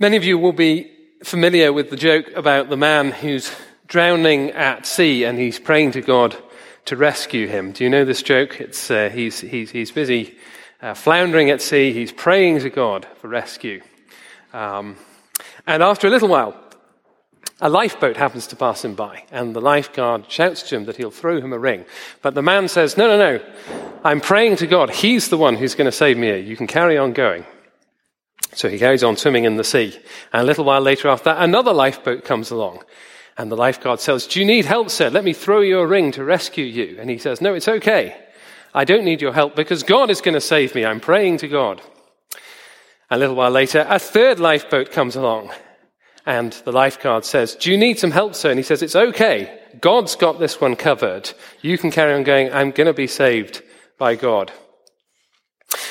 Many of you will be familiar with the joke about the man who's drowning at sea and he's praying to God to rescue him. Do you know this joke? It's, uh, he's, he's, he's busy uh, floundering at sea. He's praying to God for rescue. Um, and after a little while, a lifeboat happens to pass him by, and the lifeguard shouts to him that he'll throw him a ring. But the man says, No, no, no. I'm praying to God. He's the one who's going to save me. You can carry on going. So he carries on swimming in the sea. And a little while later after that, another lifeboat comes along. And the lifeguard says, Do you need help, sir? Let me throw you a ring to rescue you. And he says, No, it's okay. I don't need your help because God is going to save me. I'm praying to God. A little while later, a third lifeboat comes along. And the lifeguard says, Do you need some help, sir? And he says, It's okay. God's got this one covered. You can carry on going. I'm going to be saved by God.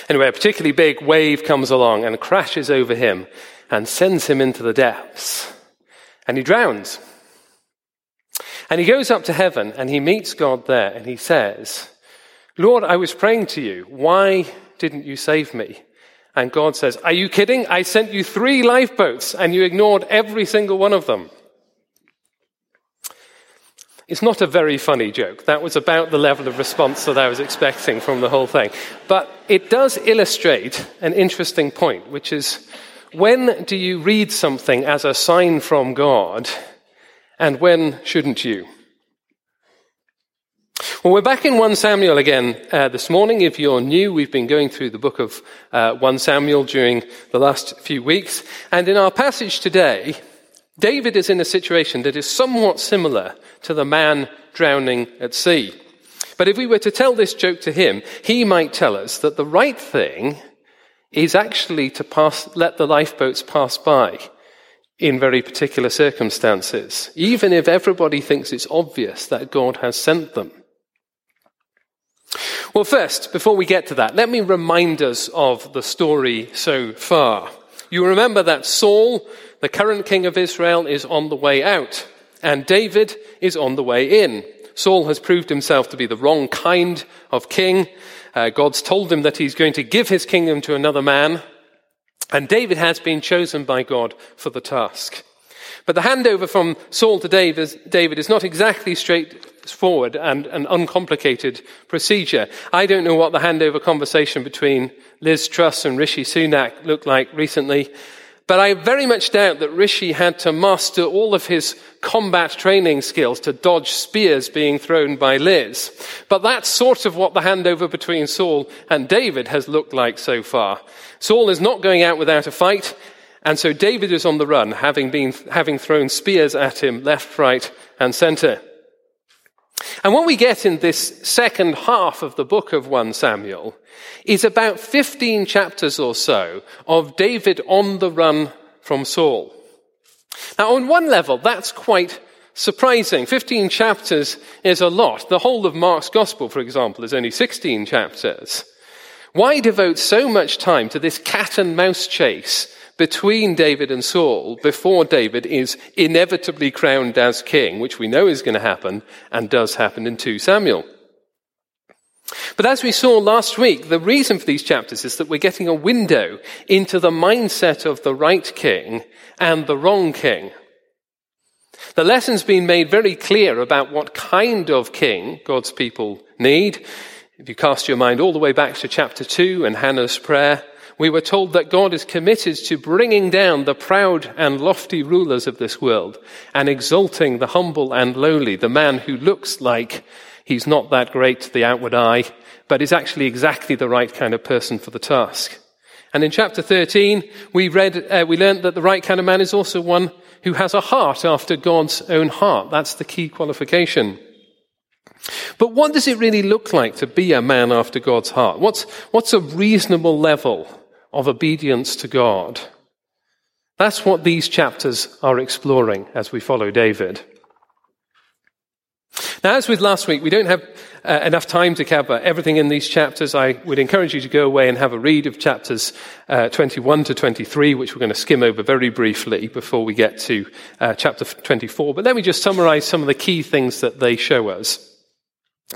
Anyway, a particularly big wave comes along and crashes over him and sends him into the depths. And he drowns. And he goes up to heaven and he meets God there and he says, Lord, I was praying to you. Why didn't you save me? And God says, Are you kidding? I sent you three lifeboats and you ignored every single one of them. It's not a very funny joke. That was about the level of response that I was expecting from the whole thing. But it does illustrate an interesting point, which is when do you read something as a sign from God, and when shouldn't you? Well, we're back in 1 Samuel again uh, this morning. If you're new, we've been going through the book of uh, 1 Samuel during the last few weeks. And in our passage today, David is in a situation that is somewhat similar to the man drowning at sea. But if we were to tell this joke to him, he might tell us that the right thing is actually to pass, let the lifeboats pass by in very particular circumstances, even if everybody thinks it's obvious that God has sent them. Well, first, before we get to that, let me remind us of the story so far. You remember that Saul the current king of Israel is on the way out, and David is on the way in. Saul has proved himself to be the wrong kind of king. Uh, God's told him that he's going to give his kingdom to another man, and David has been chosen by God for the task. But the handover from Saul to David is not exactly straightforward and an uncomplicated procedure. I don't know what the handover conversation between Liz Truss and Rishi Sunak looked like recently, but I very much doubt that Rishi had to master all of his combat training skills to dodge spears being thrown by Liz. But that's sort of what the handover between Saul and David has looked like so far. Saul is not going out without a fight, and so David is on the run, having been, having thrown spears at him left, right, and center. And what we get in this second half of the book of 1 Samuel is about 15 chapters or so of David on the run from Saul. Now, on one level, that's quite surprising. 15 chapters is a lot. The whole of Mark's Gospel, for example, is only 16 chapters. Why devote so much time to this cat and mouse chase between David and Saul before David is inevitably crowned as king, which we know is going to happen and does happen in 2 Samuel. But as we saw last week, the reason for these chapters is that we're getting a window into the mindset of the right king and the wrong king. The lesson's been made very clear about what kind of king God's people need. If you cast your mind all the way back to chapter 2 and Hannah's prayer, we were told that God is committed to bringing down the proud and lofty rulers of this world and exalting the humble and lowly, the man who looks like he's not that great to the outward eye, but is actually exactly the right kind of person for the task. And in chapter 13, we read, uh, we learned that the right kind of man is also one who has a heart after God's own heart. That's the key qualification. But what does it really look like to be a man after God's heart? What's, what's a reasonable level of obedience to God. That's what these chapters are exploring as we follow David. Now, as with last week, we don't have uh, enough time to cover everything in these chapters. I would encourage you to go away and have a read of chapters uh, 21 to 23, which we're going to skim over very briefly before we get to uh, chapter 24. But let me just summarize some of the key things that they show us.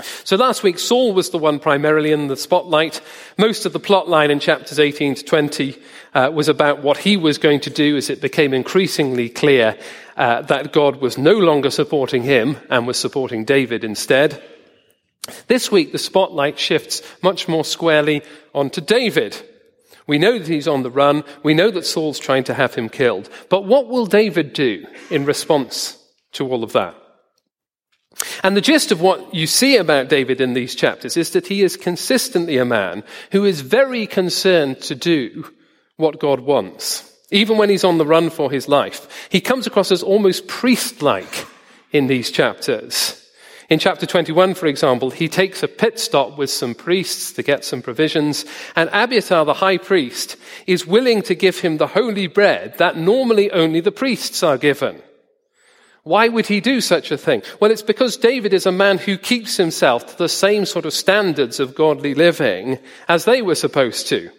So last week, Saul was the one primarily in the spotlight. Most of the plot line in chapters 18 to 20 uh, was about what he was going to do as it became increasingly clear uh, that God was no longer supporting him and was supporting David instead. This week, the spotlight shifts much more squarely onto David. We know that he's on the run. We know that Saul's trying to have him killed. But what will David do in response to all of that? And the gist of what you see about David in these chapters is that he is consistently a man who is very concerned to do what God wants, even when he's on the run for his life. He comes across as almost priest like in these chapters. In chapter 21, for example, he takes a pit stop with some priests to get some provisions, and Abiathar, the high priest, is willing to give him the holy bread that normally only the priests are given. Why would he do such a thing? Well, it's because David is a man who keeps himself to the same sort of standards of godly living as they were supposed to.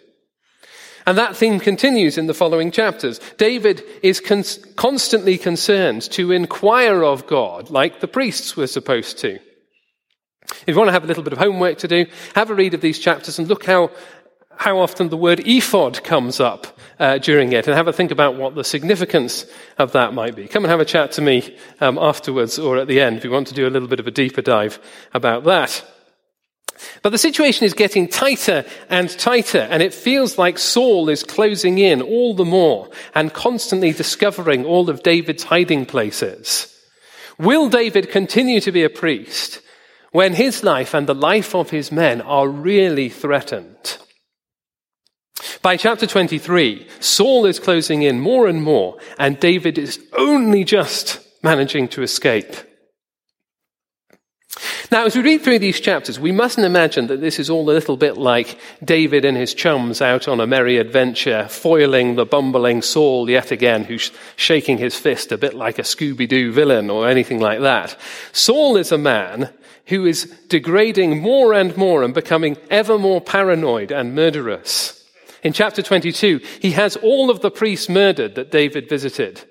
And that theme continues in the following chapters. David is con- constantly concerned to inquire of God like the priests were supposed to. If you want to have a little bit of homework to do, have a read of these chapters and look how, how often the word ephod comes up uh, during it and have a think about what the significance of that might be. Come and have a chat to me um, afterwards or at the end if you want to do a little bit of a deeper dive about that. But the situation is getting tighter and tighter, and it feels like Saul is closing in all the more and constantly discovering all of David's hiding places. Will David continue to be a priest when his life and the life of his men are really threatened? By chapter 23, Saul is closing in more and more, and David is only just managing to escape. Now, as we read through these chapters, we mustn't imagine that this is all a little bit like David and his chums out on a merry adventure, foiling the bumbling Saul yet again, who's shaking his fist a bit like a Scooby Doo villain or anything like that. Saul is a man who is degrading more and more and becoming ever more paranoid and murderous. In chapter 22, he has all of the priests murdered that David visited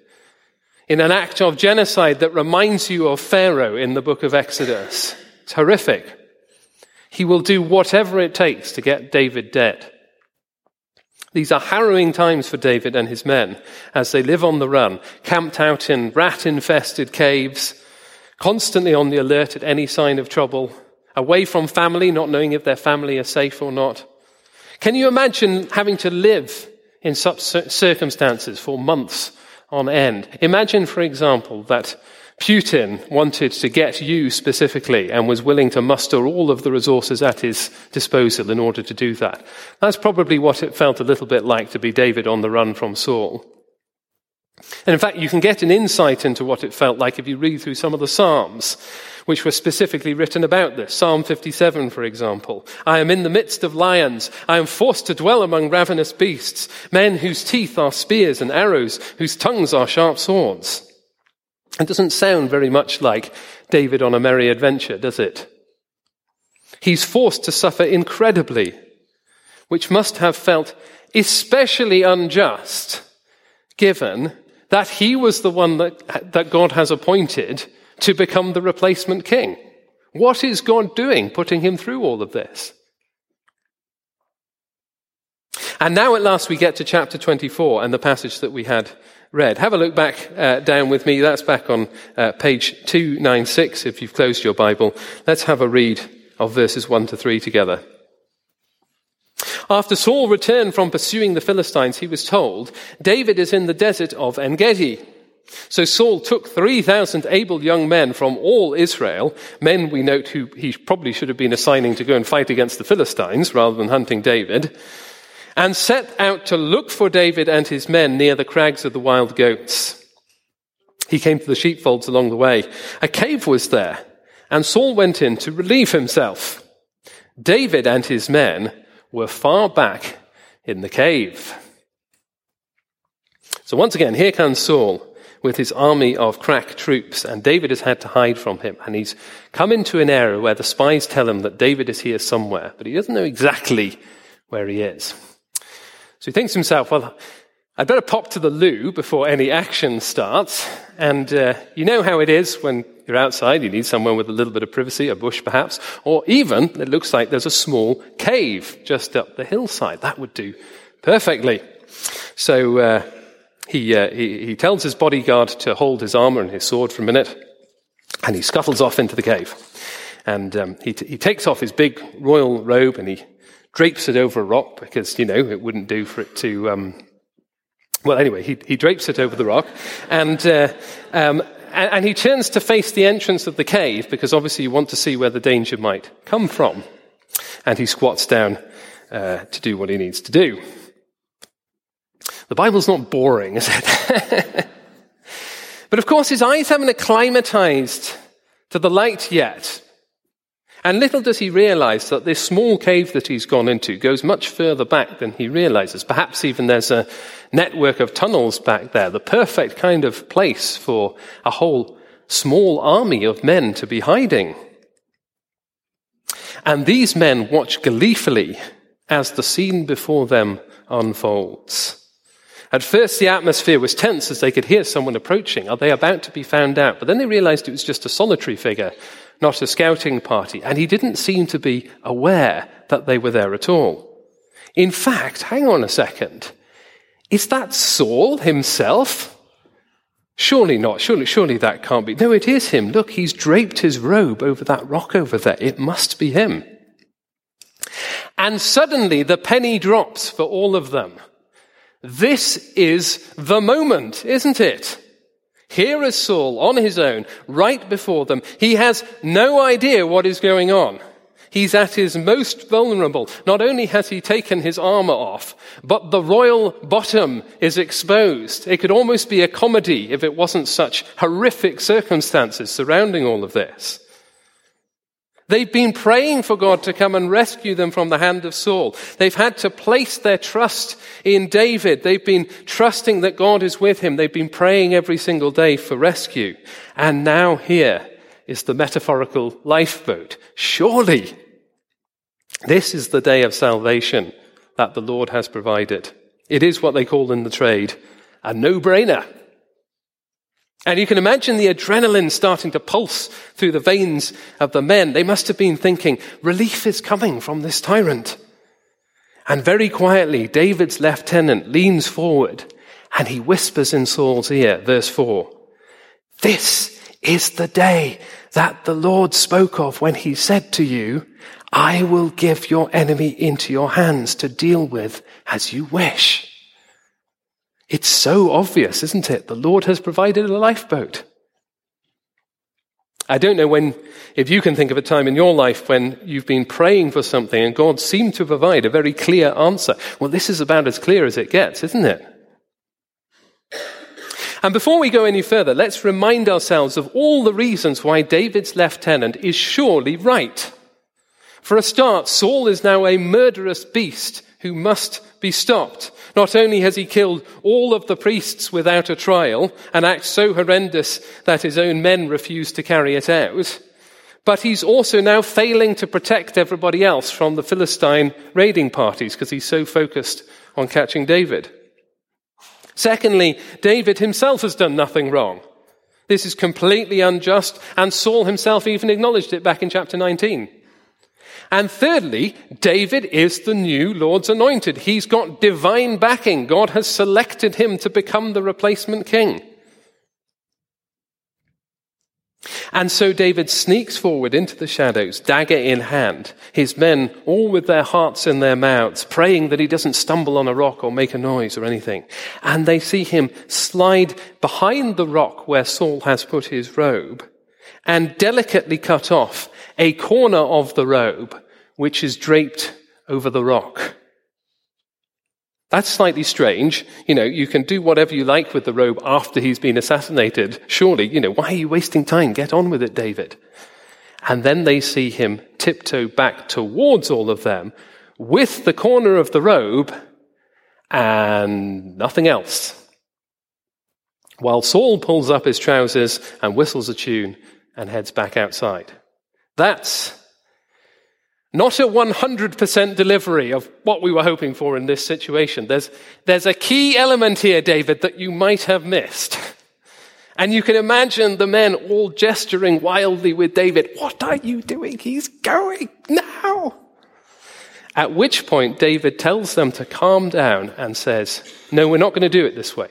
in an act of genocide that reminds you of Pharaoh in the book of Exodus. It's horrific. He will do whatever it takes to get David dead. These are harrowing times for David and his men as they live on the run, camped out in rat infested caves, constantly on the alert at any sign of trouble, away from family, not knowing if their family are safe or not. Can you imagine having to live in such circumstances for months on end? Imagine, for example, that Putin wanted to get you specifically and was willing to muster all of the resources at his disposal in order to do that. That's probably what it felt a little bit like to be David on the run from Saul. And in fact, you can get an insight into what it felt like if you read through some of the Psalms which were specifically written about this. Psalm 57, for example. I am in the midst of lions. I am forced to dwell among ravenous beasts, men whose teeth are spears and arrows, whose tongues are sharp swords. It doesn't sound very much like David on a merry adventure, does it? He's forced to suffer incredibly, which must have felt especially unjust, given that he was the one that, that God has appointed to become the replacement king. What is God doing putting him through all of this? And now at last we get to chapter 24 and the passage that we had read. Have a look back uh, down with me. That's back on uh, page 296 if you've closed your Bible. Let's have a read of verses 1 to 3 together. After Saul returned from pursuing the Philistines, he was told, David is in the desert of Engedi. So Saul took 3,000 able young men from all Israel, men we note who he probably should have been assigning to go and fight against the Philistines rather than hunting David, and set out to look for David and his men near the crags of the wild goats. He came to the sheepfolds along the way. A cave was there, and Saul went in to relieve himself. David and his men were far back in the cave. So once again, here comes Saul with his army of crack troops, and David has had to hide from him. And he's come into an area where the spies tell him that David is here somewhere, but he doesn't know exactly where he is. So he thinks to himself, well, I'd better pop to the loo before any action starts. And uh, you know how it is when you're outside, you need somewhere with a little bit of privacy, a bush perhaps, or even it looks like there's a small cave just up the hillside. That would do perfectly. So uh, he, uh, he, he tells his bodyguard to hold his armor and his sword for a minute, and he scuttles off into the cave. And um, he, t- he takes off his big royal robe and he drapes it over a rock because, you know, it wouldn't do for it to. Um, well, anyway, he, he drapes it over the rock and, uh, um, and, and he turns to face the entrance of the cave because obviously you want to see where the danger might come from. And he squats down uh, to do what he needs to do. The Bible's not boring, is it? but of course, his eyes haven't acclimatized to the light yet. And little does he realize that this small cave that he's gone into goes much further back than he realizes. Perhaps even there's a network of tunnels back there, the perfect kind of place for a whole small army of men to be hiding. And these men watch gleefully as the scene before them unfolds. At first, the atmosphere was tense as they could hear someone approaching. Are they about to be found out? But then they realized it was just a solitary figure not a scouting party, and he didn't seem to be aware that they were there at all. In fact, hang on a second. Is that Saul himself? Surely not. Surely, surely that can't be. No, it is him. Look, he's draped his robe over that rock over there. It must be him. And suddenly the penny drops for all of them. This is the moment, isn't it? Here is Saul on his own, right before them. He has no idea what is going on. He's at his most vulnerable. Not only has he taken his armor off, but the royal bottom is exposed. It could almost be a comedy if it wasn't such horrific circumstances surrounding all of this. They've been praying for God to come and rescue them from the hand of Saul. They've had to place their trust in David. They've been trusting that God is with him. They've been praying every single day for rescue. And now here is the metaphorical lifeboat. Surely this is the day of salvation that the Lord has provided. It is what they call in the trade a no-brainer. And you can imagine the adrenaline starting to pulse through the veins of the men. They must have been thinking, relief is coming from this tyrant. And very quietly, David's lieutenant leans forward and he whispers in Saul's ear, verse 4, This is the day that the Lord spoke of when he said to you, I will give your enemy into your hands to deal with as you wish. It's so obvious, isn't it? The Lord has provided a lifeboat. I don't know when, if you can think of a time in your life when you've been praying for something and God seemed to provide a very clear answer. Well, this is about as clear as it gets, isn't it? And before we go any further, let's remind ourselves of all the reasons why David's lieutenant is surely right. For a start, Saul is now a murderous beast who must be stopped. Not only has he killed all of the priests without a trial, an act so horrendous that his own men refuse to carry it out, but he's also now failing to protect everybody else from the Philistine raiding parties because he's so focused on catching David. Secondly, David himself has done nothing wrong. This is completely unjust, and Saul himself even acknowledged it back in chapter 19. And thirdly, David is the new Lord's anointed. He's got divine backing. God has selected him to become the replacement king. And so David sneaks forward into the shadows, dagger in hand, his men all with their hearts in their mouths, praying that he doesn't stumble on a rock or make a noise or anything. And they see him slide behind the rock where Saul has put his robe and delicately cut off a corner of the robe which is draped over the rock. That's slightly strange. You know, you can do whatever you like with the robe after he's been assassinated. Surely, you know, why are you wasting time? Get on with it, David. And then they see him tiptoe back towards all of them with the corner of the robe and nothing else. While Saul pulls up his trousers and whistles a tune and heads back outside. That's not a 100% delivery of what we were hoping for in this situation. There's, there's a key element here, David, that you might have missed. And you can imagine the men all gesturing wildly with David. What are you doing? He's going now. At which point, David tells them to calm down and says, No, we're not going to do it this way.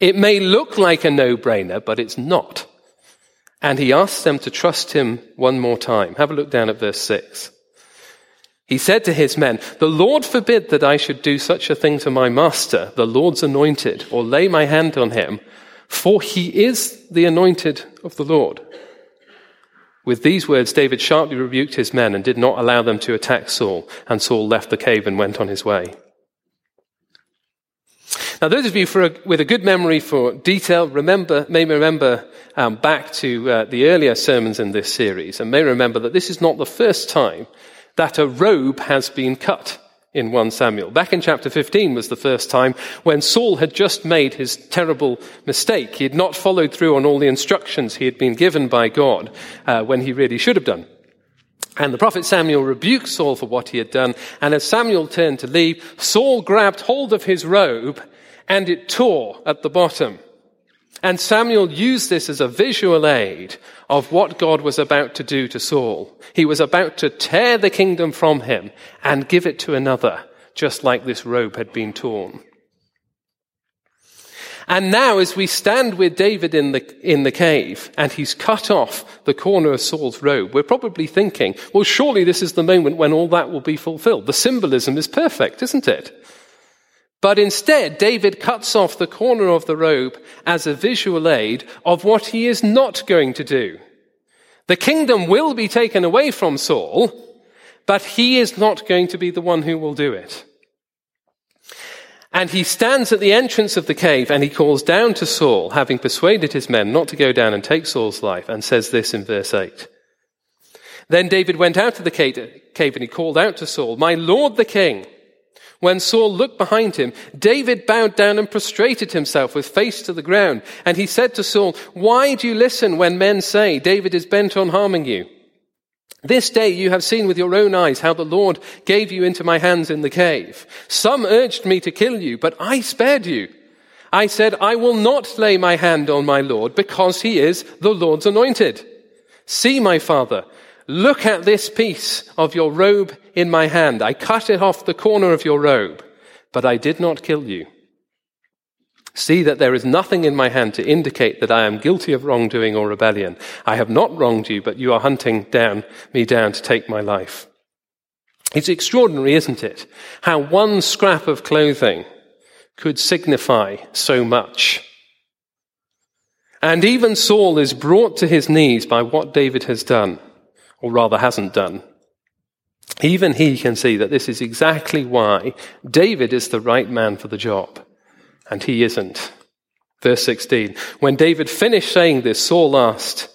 It may look like a no brainer, but it's not. And he asked them to trust him one more time. Have a look down at verse 6. He said to his men, The Lord forbid that I should do such a thing to my master, the Lord's anointed, or lay my hand on him, for he is the anointed of the Lord. With these words, David sharply rebuked his men and did not allow them to attack Saul, and Saul left the cave and went on his way. Now, those of you a, with a good memory for detail remember, may remember um, back to uh, the earlier sermons in this series, and may remember that this is not the first time that a robe has been cut in 1 Samuel. Back in chapter 15 was the first time when Saul had just made his terrible mistake. He had not followed through on all the instructions he had been given by God uh, when he really should have done. And the prophet Samuel rebuked Saul for what he had done. And as Samuel turned to leave, Saul grabbed hold of his robe and it tore at the bottom. And Samuel used this as a visual aid of what God was about to do to Saul. He was about to tear the kingdom from him and give it to another, just like this robe had been torn. And now, as we stand with David in the, in the cave and he's cut off the corner of Saul's robe, we're probably thinking, well, surely this is the moment when all that will be fulfilled. The symbolism is perfect, isn't it? But instead, David cuts off the corner of the robe as a visual aid of what he is not going to do. The kingdom will be taken away from Saul, but he is not going to be the one who will do it. And he stands at the entrance of the cave and he calls down to Saul, having persuaded his men not to go down and take Saul's life, and says this in verse 8. Then David went out of the cave and he called out to Saul, My Lord the king. When Saul looked behind him, David bowed down and prostrated himself with face to the ground. And he said to Saul, Why do you listen when men say David is bent on harming you? This day you have seen with your own eyes how the Lord gave you into my hands in the cave. Some urged me to kill you, but I spared you. I said, I will not lay my hand on my Lord because he is the Lord's anointed. See, my father, look at this piece of your robe in my hand. I cut it off the corner of your robe, but I did not kill you. See that there is nothing in my hand to indicate that I am guilty of wrongdoing or rebellion. I have not wronged you, but you are hunting down me down to take my life. It's extraordinary, isn't it? How one scrap of clothing could signify so much. And even Saul is brought to his knees by what David has done, or rather hasn't done. Even he can see that this is exactly why David is the right man for the job, and he isn't. Verse 16. When David finished saying this, Saul asked,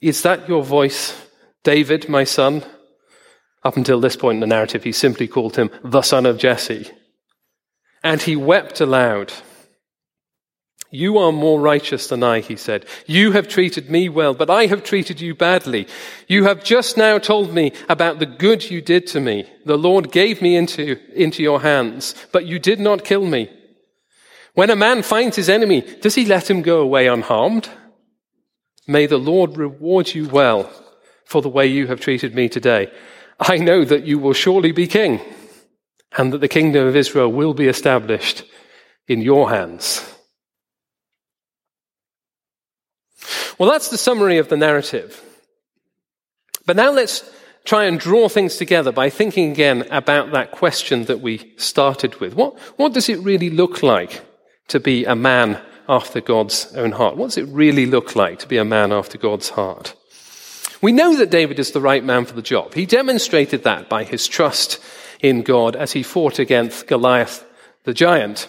Is that your voice, David, my son? Up until this point in the narrative, he simply called him the son of Jesse. And he wept aloud. You are more righteous than I, he said. You have treated me well, but I have treated you badly. You have just now told me about the good you did to me. The Lord gave me into, into your hands, but you did not kill me. When a man finds his enemy, does he let him go away unharmed? May the Lord reward you well for the way you have treated me today. I know that you will surely be king and that the kingdom of Israel will be established in your hands. Well, that's the summary of the narrative. But now let's try and draw things together by thinking again about that question that we started with. What, what does it really look like to be a man after God's own heart? What does it really look like to be a man after God's heart? We know that David is the right man for the job. He demonstrated that by his trust in God as he fought against Goliath the giant.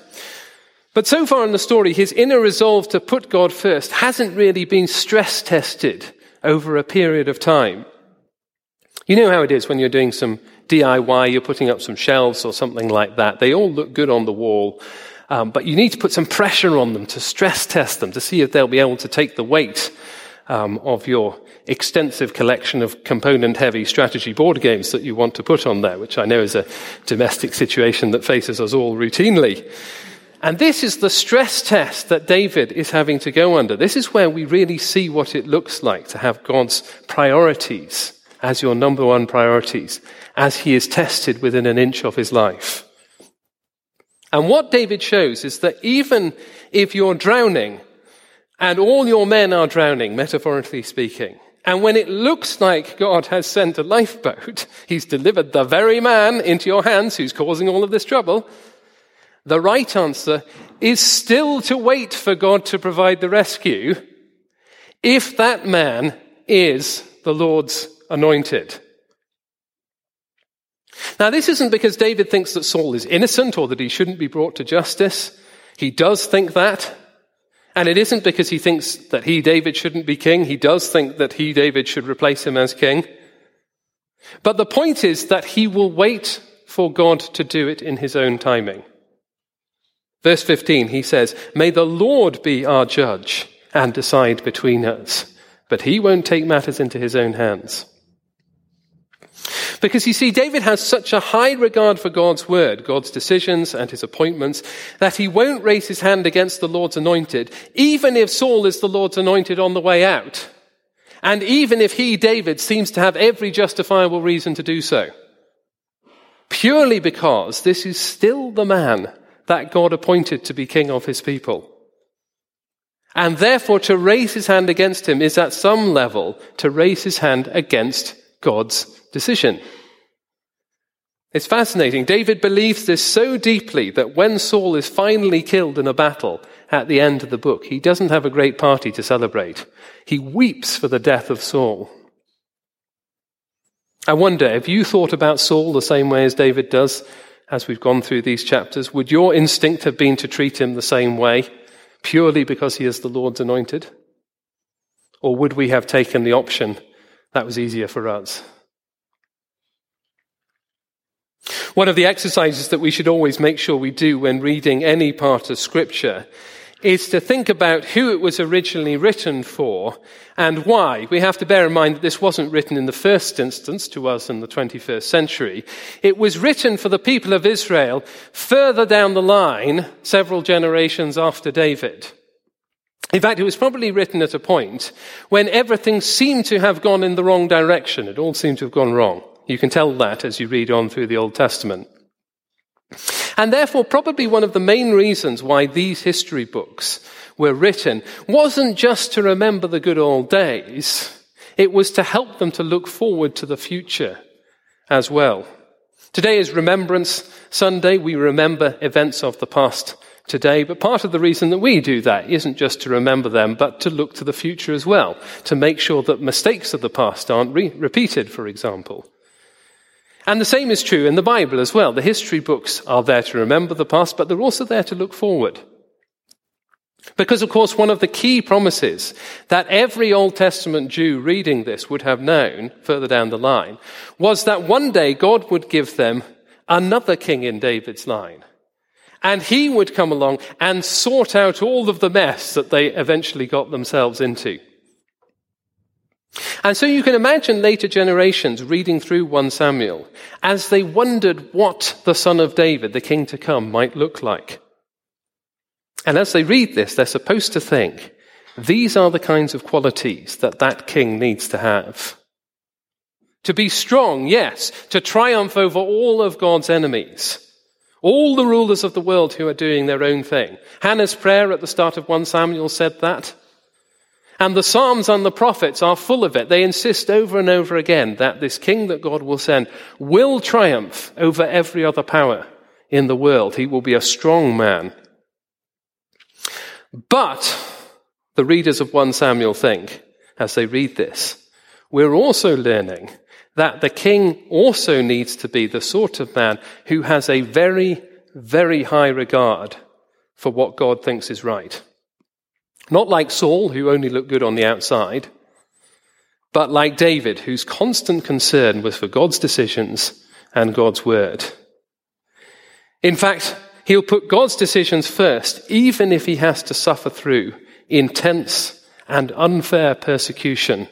But so far in the story, his inner resolve to put God first hasn't really been stress tested over a period of time. You know how it is when you're doing some DIY, you're putting up some shelves or something like that. They all look good on the wall, um, but you need to put some pressure on them to stress test them to see if they'll be able to take the weight um, of your extensive collection of component heavy strategy board games that you want to put on there, which I know is a domestic situation that faces us all routinely. And this is the stress test that David is having to go under. This is where we really see what it looks like to have God's priorities as your number one priorities as he is tested within an inch of his life. And what David shows is that even if you're drowning and all your men are drowning, metaphorically speaking, and when it looks like God has sent a lifeboat, he's delivered the very man into your hands who's causing all of this trouble, the right answer is still to wait for God to provide the rescue if that man is the Lord's anointed. Now, this isn't because David thinks that Saul is innocent or that he shouldn't be brought to justice. He does think that. And it isn't because he thinks that he, David, shouldn't be king. He does think that he, David, should replace him as king. But the point is that he will wait for God to do it in his own timing. Verse 15, he says, May the Lord be our judge and decide between us, but he won't take matters into his own hands. Because you see, David has such a high regard for God's word, God's decisions and his appointments, that he won't raise his hand against the Lord's anointed, even if Saul is the Lord's anointed on the way out. And even if he, David, seems to have every justifiable reason to do so. Purely because this is still the man that God appointed to be king of his people. And therefore, to raise his hand against him is at some level to raise his hand against God's decision. It's fascinating. David believes this so deeply that when Saul is finally killed in a battle at the end of the book, he doesn't have a great party to celebrate. He weeps for the death of Saul. I wonder, have you thought about Saul the same way as David does? As we've gone through these chapters, would your instinct have been to treat him the same way, purely because he is the Lord's anointed? Or would we have taken the option that was easier for us? One of the exercises that we should always make sure we do when reading any part of Scripture is to think about who it was originally written for and why. We have to bear in mind that this wasn't written in the first instance to us in the 21st century. It was written for the people of Israel further down the line, several generations after David. In fact, it was probably written at a point when everything seemed to have gone in the wrong direction. It all seemed to have gone wrong. You can tell that as you read on through the Old Testament. And therefore, probably one of the main reasons why these history books were written wasn't just to remember the good old days, it was to help them to look forward to the future as well. Today is Remembrance Sunday. We remember events of the past today, but part of the reason that we do that isn't just to remember them, but to look to the future as well, to make sure that mistakes of the past aren't re- repeated, for example. And the same is true in the Bible as well. The history books are there to remember the past, but they're also there to look forward. Because, of course, one of the key promises that every Old Testament Jew reading this would have known further down the line was that one day God would give them another king in David's line. And he would come along and sort out all of the mess that they eventually got themselves into. And so you can imagine later generations reading through 1 Samuel as they wondered what the son of David, the king to come, might look like. And as they read this, they're supposed to think, these are the kinds of qualities that that king needs to have. To be strong, yes, to triumph over all of God's enemies. All the rulers of the world who are doing their own thing. Hannah's prayer at the start of 1 Samuel said that. And the Psalms and the prophets are full of it. They insist over and over again that this king that God will send will triumph over every other power in the world. He will be a strong man. But the readers of 1 Samuel think, as they read this, we're also learning that the king also needs to be the sort of man who has a very, very high regard for what God thinks is right. Not like Saul, who only looked good on the outside, but like David, whose constant concern was for God's decisions and God's word. In fact, he'll put God's decisions first, even if he has to suffer through intense and unfair persecution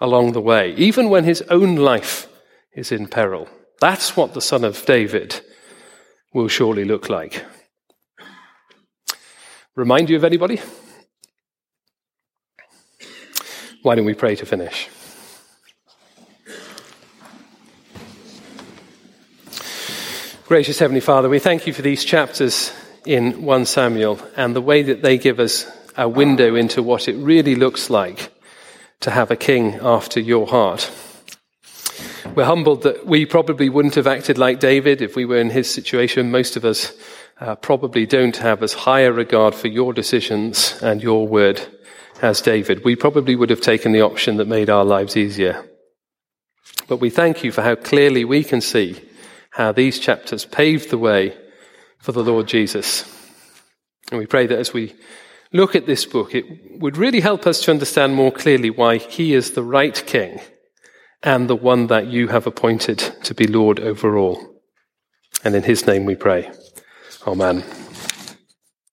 along the way, even when his own life is in peril. That's what the son of David will surely look like. remind you of anybody? Why don't we pray to finish? Gracious Heavenly Father, we thank you for these chapters in 1 Samuel and the way that they give us a window into what it really looks like to have a king after your heart. We're humbled that we probably wouldn't have acted like David if we were in his situation. Most of us uh, probably don't have as high a regard for your decisions and your word as David. We probably would have taken the option that made our lives easier. But we thank you for how clearly we can see how these chapters paved the way for the Lord Jesus. And we pray that as we look at this book, it would really help us to understand more clearly why he is the right king and the one that you have appointed to be Lord over all. And in his name we pray. Amen.